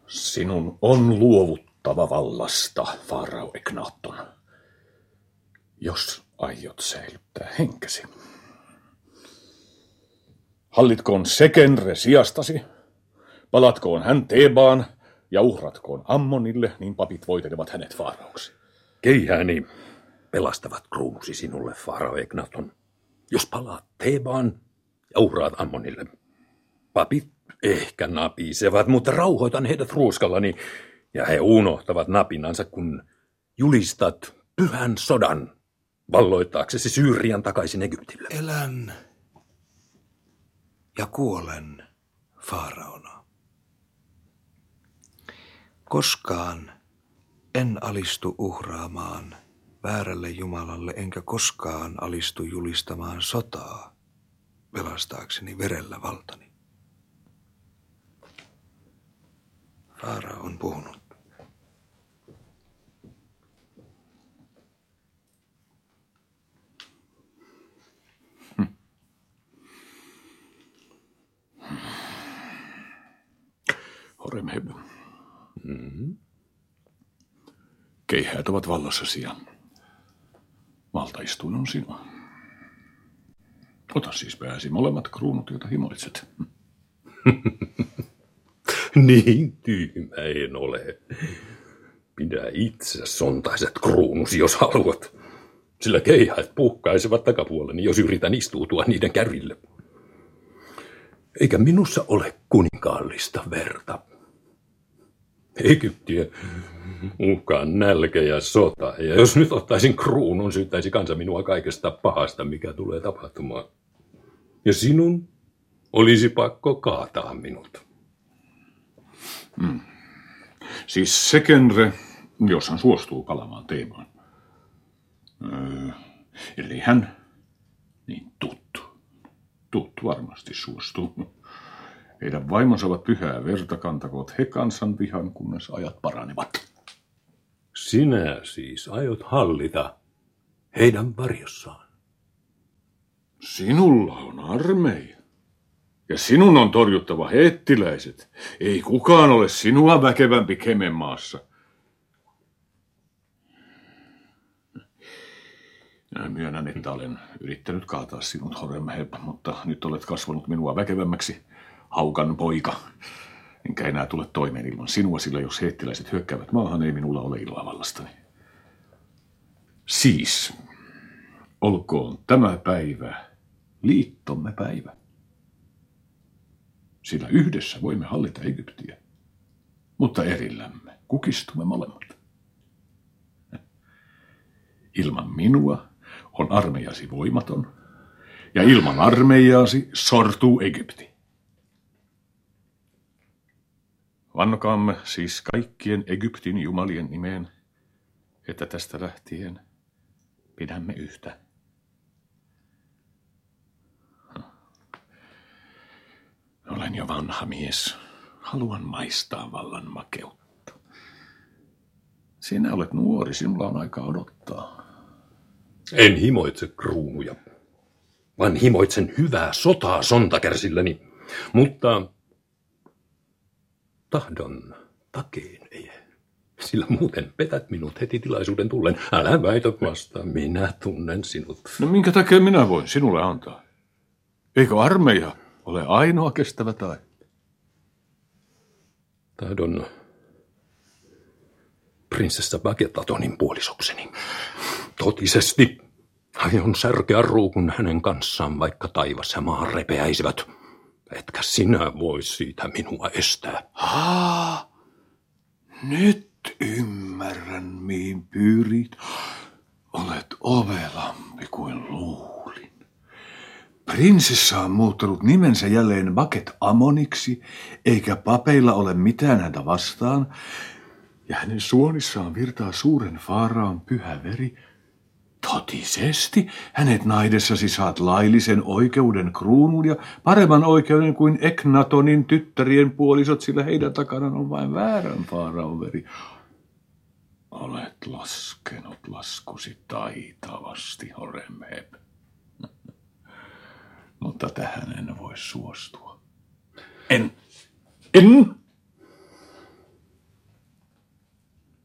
Sinun on luovuttava vallasta, Farao Egnaton, jos aiot säilyttää henkesi. Hallitkoon Sekenre sijastasi, palatkoon hän Teebaan ja uhratkoon Ammonille, niin papit voitelevat hänet Faaraoksi. Keihääni pelastavat kruunusi sinulle, Farao Egnaton. Jos palaat Thebaan ja uhraat Ammonille. Papit ehkä napisevat, mutta rauhoitan heidät ruuskallani ja he unohtavat napinansa, kun julistat pyhän sodan valloittaaksesi Syyrian takaisin Egyptille. Elän ja kuolen Faaraona. Koskaan en alistu uhraamaan väärälle Jumalalle, enkä koskaan alistu julistamaan sotaa pelastaakseni verellä valtani. Faara on puhunut. Horemheb. Mm-hmm. Keihäät ovat vallassasi ja valtaistuin on sinua. Ota siis pääsi molemmat kruunut, joita himoitset. <laughs> niin tyhmä en ole. Pidä itse sontaiset kruunusi, jos haluat. Sillä keihäät puhkaisevat takapuoleni, jos yritän istuutua niiden kärille. Eikä minussa ole kuninkaallista verta. Egyptiä uhkaan nälkä ja sota. Ja jos nyt ottaisin kruunun, syyttäisi kansa minua kaikesta pahasta, mikä tulee tapahtumaan. Ja sinun olisi pakko kaataa minut. Hmm. Siis se genre, jos hän suostuu palamaan teemaan. Öö, eli hän, niin tuttu. Tuttu varmasti suostuu. Heidän vaimonsa ovat pyhää verta, kantakoot he kansan vihan, kunnes ajat paranevat. Sinä siis aiot hallita heidän varjossaan. Sinulla on armeija. Ja sinun on torjuttava hettiläiset. Ei kukaan ole sinua väkevämpi Kemenmaassa. Myönnän, että olen yrittänyt kaataa sinut Horemheb, mutta nyt olet kasvanut minua väkevämmäksi, haukan poika. Enkä enää tule toimeen ilman sinua, sillä jos hettiläiset hyökkäävät maahan, ei minulla ole iloa vallastani. Siis, olkoon tämä päivä liittomme päivä. Sillä yhdessä voimme hallita Egyptiä, mutta erillämme kukistumme molemmat. Ilman minua on armeijasi voimaton, ja ilman armeijaasi sortuu Egypti. Vannokaamme siis kaikkien Egyptin jumalien nimeen, että tästä lähtien pidämme yhtä. Olen jo vanha mies. Haluan maistaa vallan makeutta. Sinä olet nuori, sinulla on aika odottaa. En himoitse kruunuja, vaan himoitsen hyvää sotaa sontakärsilläni. Mutta tahdon takeen ei. Sillä muuten petät minut heti tilaisuuden tullen. Älä väitä vasta, minä tunnen sinut. No minkä takia minä voin sinulle antaa? Eikö armeija ole ainoa kestävä tai? Tahdon prinsessa Bagetatonin puolisokseni. Totisesti aion särkeä ruukun hänen kanssaan, vaikka taivas ja maa repeäisivät. Etkä sinä voi siitä minua estää. Haa, nyt ymmärrän, mihin pyrit. Olet ovelampi kuin luulin. Prinsessa on muuttanut nimensä jälleen Baket Amoniksi, eikä papeilla ole mitään häntä vastaan. Ja hänen suonissaan virtaa suuren faaraan pyhä veri. Totisesti, hänet naidessasi saat laillisen oikeuden kruunun ja paremman oikeuden kuin Eknatonin tyttärien puolisot, sillä heidän takanaan on vain väärän faaraon veri. Olet laskenut laskusi taitavasti, Horemheb. <laughs> Mutta tähän en voi suostua. En. En.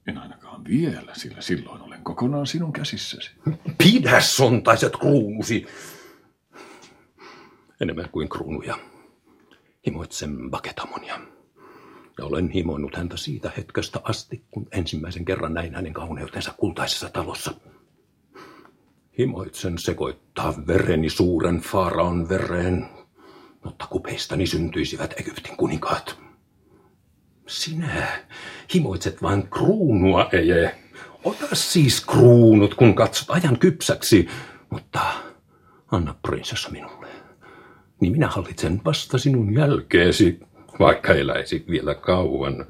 En ainakaan vielä, sillä silloin olen kokonaan sinun käsissäsi. <laughs> Pidä sontaiset kruunusi. Enemmän kuin kruunuja. Himoitsen Baketamonia. Ja olen himonnut häntä siitä hetkestä asti, kun ensimmäisen kerran näin hänen kauneutensa kultaisessa talossa. Himoitsen sekoittaa vereni suuren faaraon vereen, mutta kupeistani syntyisivät Egyptin kuninkaat. Sinä himoitset vain kruunua, Eje. Ota siis kruunut, kun katsot ajan kypsäksi, mutta anna prinsessa minulle. Niin minä hallitsen vasta sinun jälkeesi, vaikka eläisit vielä kauan.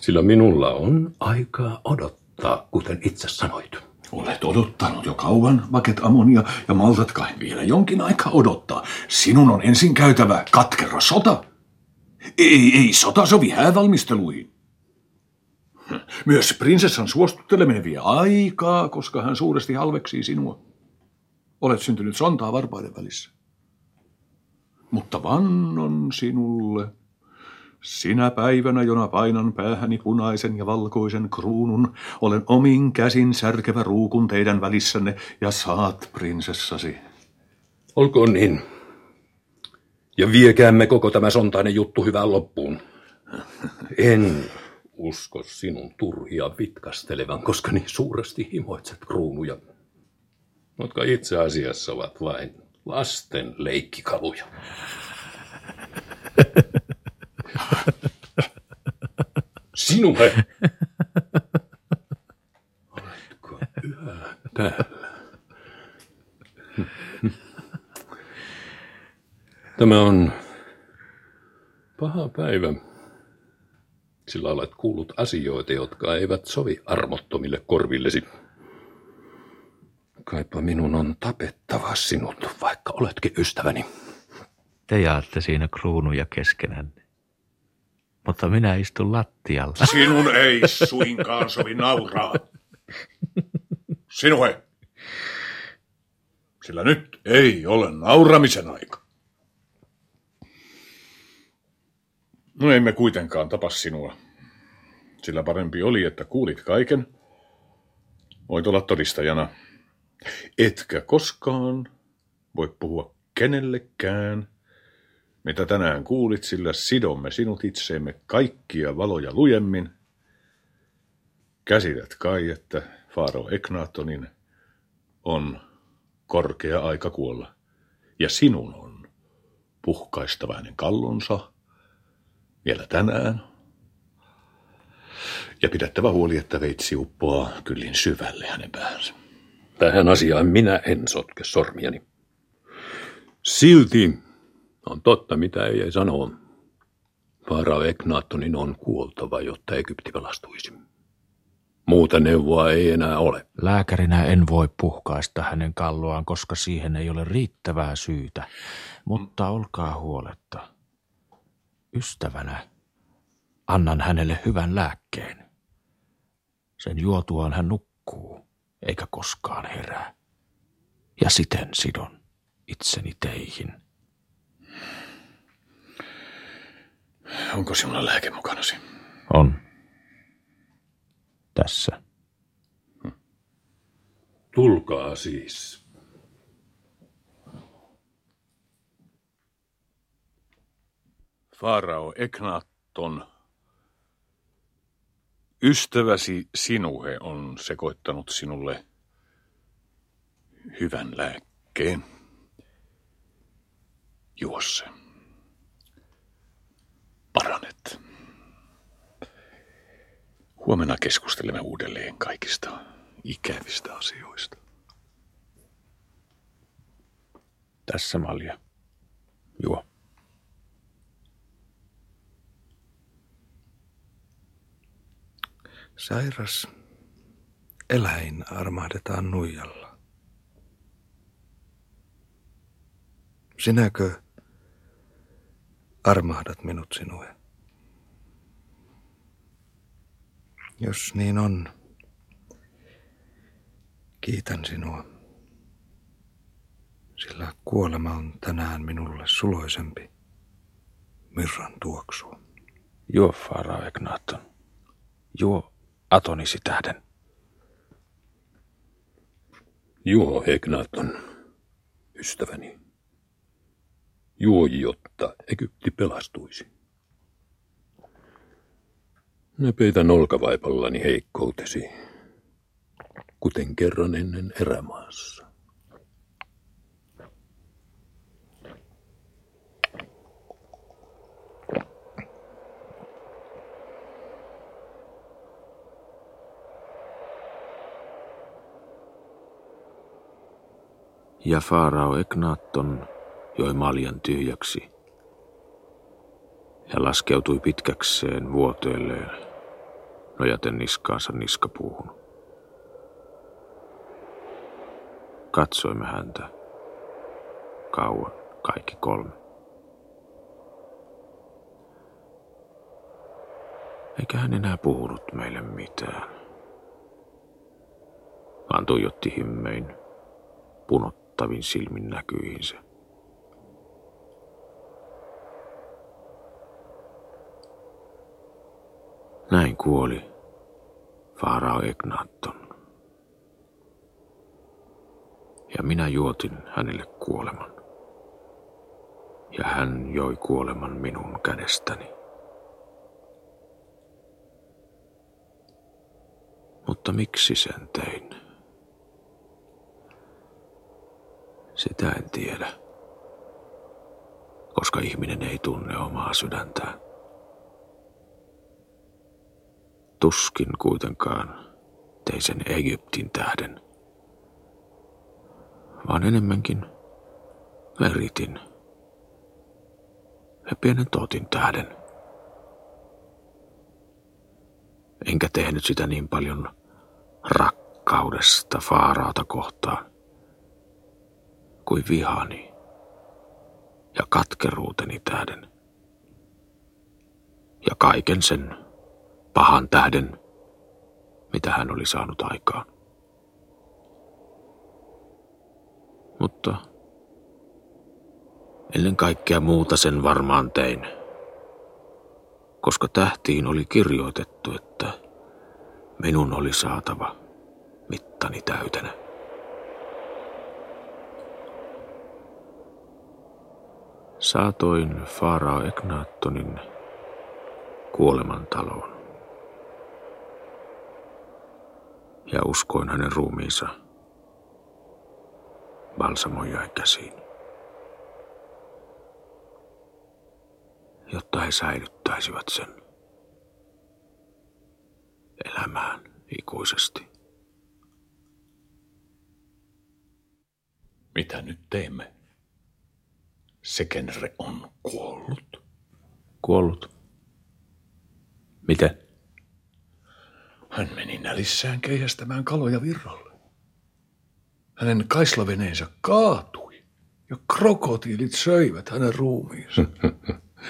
Sillä minulla on aikaa odottaa, kuten itse sanoit. Olet odottanut jo kauan, Vaket Amonia, ja maltat kai vielä jonkin aikaa odottaa. Sinun on ensin käytävä katkera sota. Ei, ei sota sovi häävalmisteluihin. Myös prinsessan suostutteleminen vie aikaa, koska hän suuresti halveksii sinua. Olet syntynyt sontaa varpaiden välissä. Mutta vannon sinulle, sinä päivänä, jona painan päähäni punaisen ja valkoisen kruunun, olen omin käsin särkevä ruukun teidän välissänne ja saat prinsessasi. Olkoon niin. Ja viekäämme koko tämä sontainen juttu hyvään loppuun. En usko sinun turhia vitkastelevan, koska niin suuresti himoitset kruunuja, jotka itse asiassa ovat vain lasten leikkikaluja. Sinuhe! Oletko yhä täällä? Tämä on paha päivä sillä olet kuullut asioita, jotka eivät sovi armottomille korvillesi. Kaipa minun on tapettava sinut, vaikka oletkin ystäväni. Te jaatte siinä kruunuja keskenänne. Mutta minä istun lattialla. Sinun ei suinkaan sovi nauraa. Sinuhe. Sillä nyt ei ole nauramisen aika. No emme kuitenkaan tapa sinua. Sillä parempi oli, että kuulit kaiken. Voit olla todistajana. Etkä koskaan voi puhua kenellekään, mitä tänään kuulit, sillä sidomme sinut itseemme kaikkia valoja lujemmin. Käsität kai, että Faaro Eknatonin on korkea aika kuolla, ja sinun on puhkaistava hänen kallonsa vielä tänään. Ja pidettävä huoli, että veitsi uppoaa kyllin syvälle hänen päänsä. Tähän asiaan minä en sotke sormiani. Silti on totta, mitä ei sanoa. Farao Eknatonin on kuoltava, jotta Egypti pelastuisi. Muuta neuvoa ei enää ole. Lääkärinä en voi puhkaista hänen kalloaan, koska siihen ei ole riittävää syytä. Mutta olkaa huoletta. Ystävänä annan hänelle hyvän lääkkeen. Sen juotuaan hän nukkuu, eikä koskaan herää. Ja siten sidon itseni teihin. Onko sinulla lääke mukanasi? On. Tässä. Tulkaa siis. Farao Eknaton, ystäväsi Sinuhe on sekoittanut sinulle hyvän lääkkeen. Juo se. Paranet. Huomenna keskustelemme uudelleen kaikista ikävistä asioista. Tässä malja. Juo. Sairas eläin armahdetaan nuijalla. Sinäkö armahdat minut sinue? Jos niin on, kiitän sinua, sillä kuolema on tänään minulle suloisempi myrran tuoksua. Juo, Farao Egnaton. Juo Atonisi tähden. Juo, Egnaton, ystäväni. Juo, jotta Egypti pelastuisi. Ne peitän olkavaipallani heikkoutesi, kuten kerran ennen erämaassa. Ja Faarao Eknaatton joi maljan tyhjäksi ja laskeutui pitkäkseen vuoteelleen, nojaten niskaansa niskapuuhun. Katsoimme häntä kauan, kaikki kolme. Eikä hän enää puhunut meille mitään, vaan tuijotti himmein punottavin silmin näkyihinsä. Näin kuoli Faarao Egnaton. Ja minä juotin hänelle kuoleman. Ja hän joi kuoleman minun kädestäni. Mutta miksi sen tein? Sitä en tiedä, koska ihminen ei tunne omaa sydäntään. tuskin kuitenkaan tein sen Egyptin tähden, vaan enemmänkin meritin ja pienen tootin tähden. Enkä tehnyt sitä niin paljon rakkaudesta Faaraata kohtaan kuin vihani ja katkeruuteni tähden. Ja kaiken sen pahan tähden, mitä hän oli saanut aikaan. Mutta ennen kaikkea muuta sen varmaan tein, koska tähtiin oli kirjoitettu, että minun oli saatava mittani täytenä. Saatoin Farao Egnaattonin kuolemantaloon. Ja uskoin hänen ruumiinsa balsamoja käsiin. Jotta he säilyttäisivät sen elämään ikuisesti. Mitä nyt teemme? Sekenre on kuollut. Kuollut? Miten? Hän meni nälissään keihästämään kaloja virralle. Hänen kaislaveneensä kaatui ja krokotiilit söivät hänen ruumiinsa.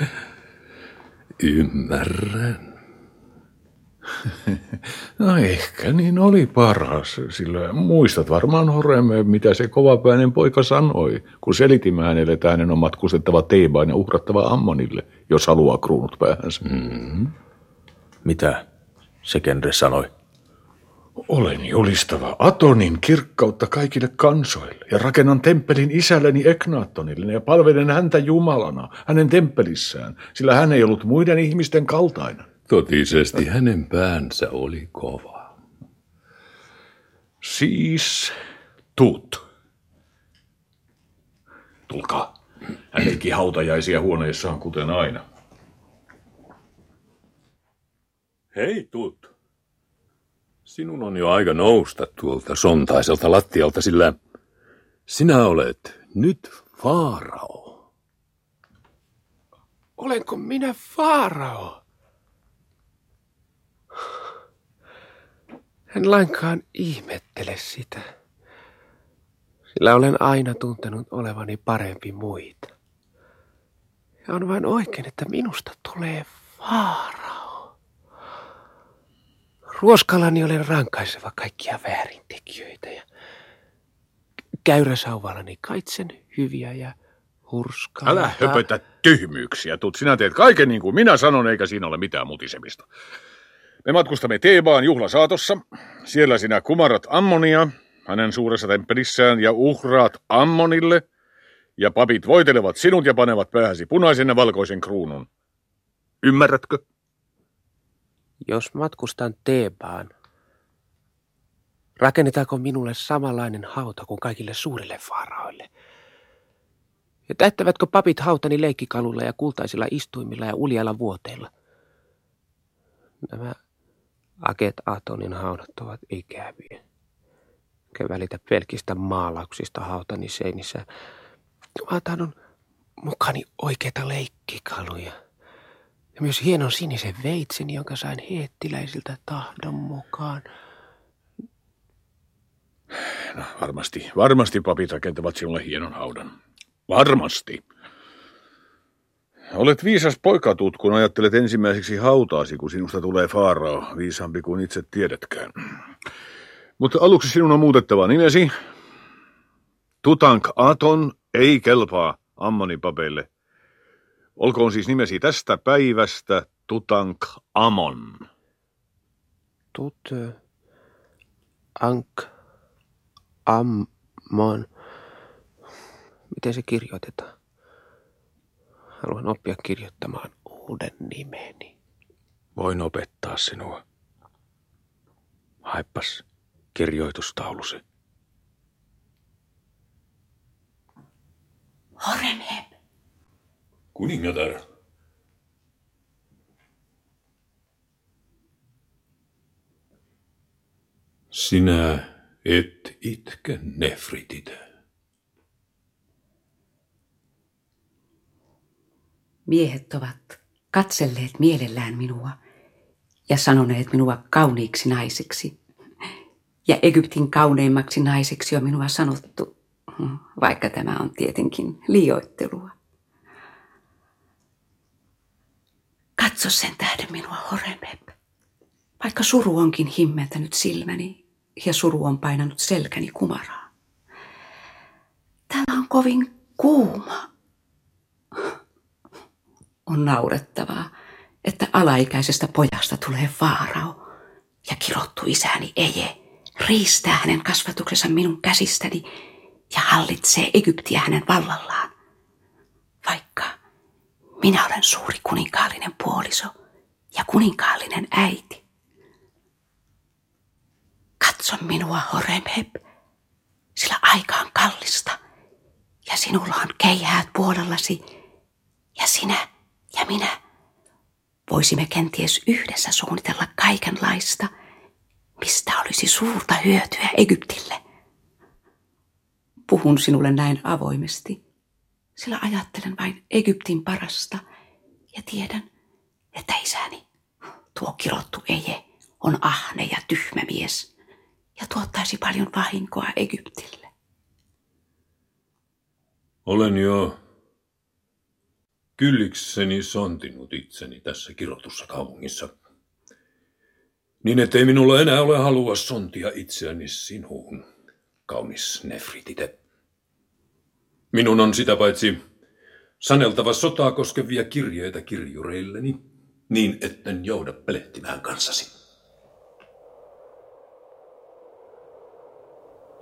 <laughs> Ymmärrän. <laughs> No ehkä niin oli paras, sillä muistat varmaan Horemme, mitä se kovapäinen poika sanoi, kun selitimme hänelle, että hänen on matkustettava Teebaan ja uhrattava Ammonille, jos haluaa kruunut päähänsä. Mm-hmm. Mitä Sekenre sanoi? Olen julistava Atonin kirkkautta kaikille kansoille ja rakennan temppelin isälleni Eknaattonille ja palvelen häntä Jumalana hänen temppelissään, sillä hän ei ollut muiden ihmisten kaltainen. Totisesti hänen päänsä oli kova. Siis tuut. Tulkaa. Hän teki hautajaisia huoneessaan kuten aina. Hei, Tut. Sinun on jo aika nousta tuolta sontaiselta lattialta, sillä sinä olet nyt Faarao. Olenko minä Faarao? En lainkaan ihmettele sitä, sillä olen aina tuntenut olevani parempi muita. Ja on vain oikein, että minusta tulee Faarao. Ruoskalani olen rankaiseva kaikkia väärintekijöitä ja käyräsauvallani kaitsen hyviä ja hurskaa. Älä höpötä tyhmyyksiä, Tut. Sinä teet kaiken niin kuin minä sanon, eikä siinä ole mitään mutisemista. Me matkustamme Teebaan juhlasaatossa. Siellä sinä kumarat Ammonia hänen suuressa temppelissään ja uhraat Ammonille. Ja papit voitelevat sinut ja panevat päähäsi punaisen ja valkoisen kruunun. Ymmärrätkö? Jos matkustan Teebaan, rakennetaanko minulle samanlainen hauta kuin kaikille suurille faaraoille? Ja täyttävätkö papit hautani leikkikalulla ja kultaisilla istuimilla ja uljalla vuoteilla? Nämä Aket Atonin haudat ovat ikäviä. Enkä välitä pelkistä maalauksista hautani seinissä, vaan tahdon mukani oikeita leikkikaluja. Ja myös hienon sinisen veitsen, jonka sain heettiläisiltä tahdon mukaan. No, varmasti, varmasti papit rakentavat sinulle hienon haudan. Varmasti. Olet viisas poikatut, kun ajattelet ensimmäiseksi hautaasi, kun sinusta tulee faarao, viisaampi kuin itse tiedätkään. Mutta aluksi sinun on muutettava nimesi. Tutank Aton ei kelpaa Ammonipapeille. Olkoon siis nimesi tästä päivästä Tutank Amon. Tut, Ank, Ammon. Miten se kirjoitetaan? Haluan oppia kirjoittamaan uuden nimeni. Voin opettaa sinua. Haippas kirjoitustaulusi. Horemheb. Kuningatar. Sinä et itke, Nefritite. Miehet ovat katselleet mielellään minua ja sanoneet minua kauniiksi naiseksi. Ja Egyptin kauneimmaksi naiseksi on minua sanottu, vaikka tämä on tietenkin liioittelua. Katso sen tähden minua, Horemeb. Vaikka suru onkin himmentänyt silmäni ja suru on painanut selkäni kumaraa. Täällä on kovin kuuma. On naurettavaa, että alaikäisestä pojasta tulee vaarao ja kirottu isäni Eje riistää hänen kasvatuksensa minun käsistäni ja hallitsee Egyptiä hänen vallallaan. Vaikka minä olen suuri kuninkaallinen puoliso ja kuninkaallinen äiti. Katso minua, Horemheb, sillä aika on kallista ja sinulla on keihäät puolellasi ja sinä ja minä voisimme kenties yhdessä suunnitella kaikenlaista, mistä olisi suurta hyötyä Egyptille. Puhun sinulle näin avoimesti, sillä ajattelen vain Egyptin parasta ja tiedän, että isäni, tuo kirottu Eje, on ahne ja tyhmä mies ja tuottaisi paljon vahinkoa Egyptille. Olen jo kyllikseni sontinut itseni tässä kirotussa kaupungissa. Niin ettei minulla enää ole halua sontia itseäni sinuun, kaunis Nefritite. Minun on sitä paitsi saneltava sotaa koskevia kirjeitä kirjureilleni, niin etten jouda pelehtimään kanssasi.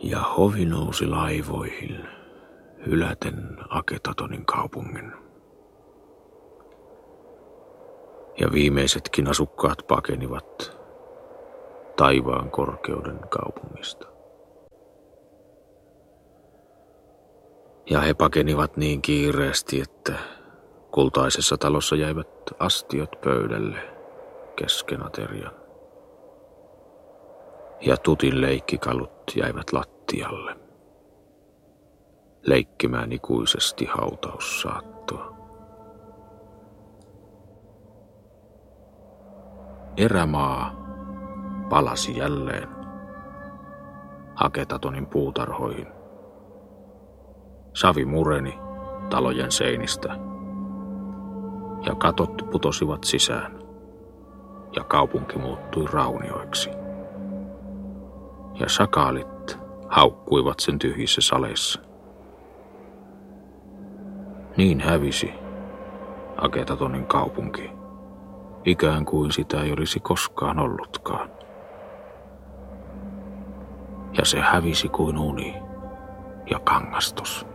Ja hovi nousi laivoihin, hyläten Aketatonin kaupungin. Ja viimeisetkin asukkaat pakenivat taivaan korkeuden kaupungista. Ja he pakenivat niin kiireesti, että kultaisessa talossa jäivät astiot pöydälle kesken aterian. Ja tutin leikkikalut jäivät lattialle. Leikkimään ikuisesti hautaussaattoa. Erämaa palasi jälleen Haketatonin puutarhoihin. Savi mureni talojen seinistä ja katot putosivat sisään ja kaupunki muuttui raunioiksi. Ja sakaalit haukkuivat sen tyhjissä saleissa. Niin hävisi Aketatonin kaupunki, ikään kuin sitä ei olisi koskaan ollutkaan. Ja se hävisi kuin uni ja kangastus.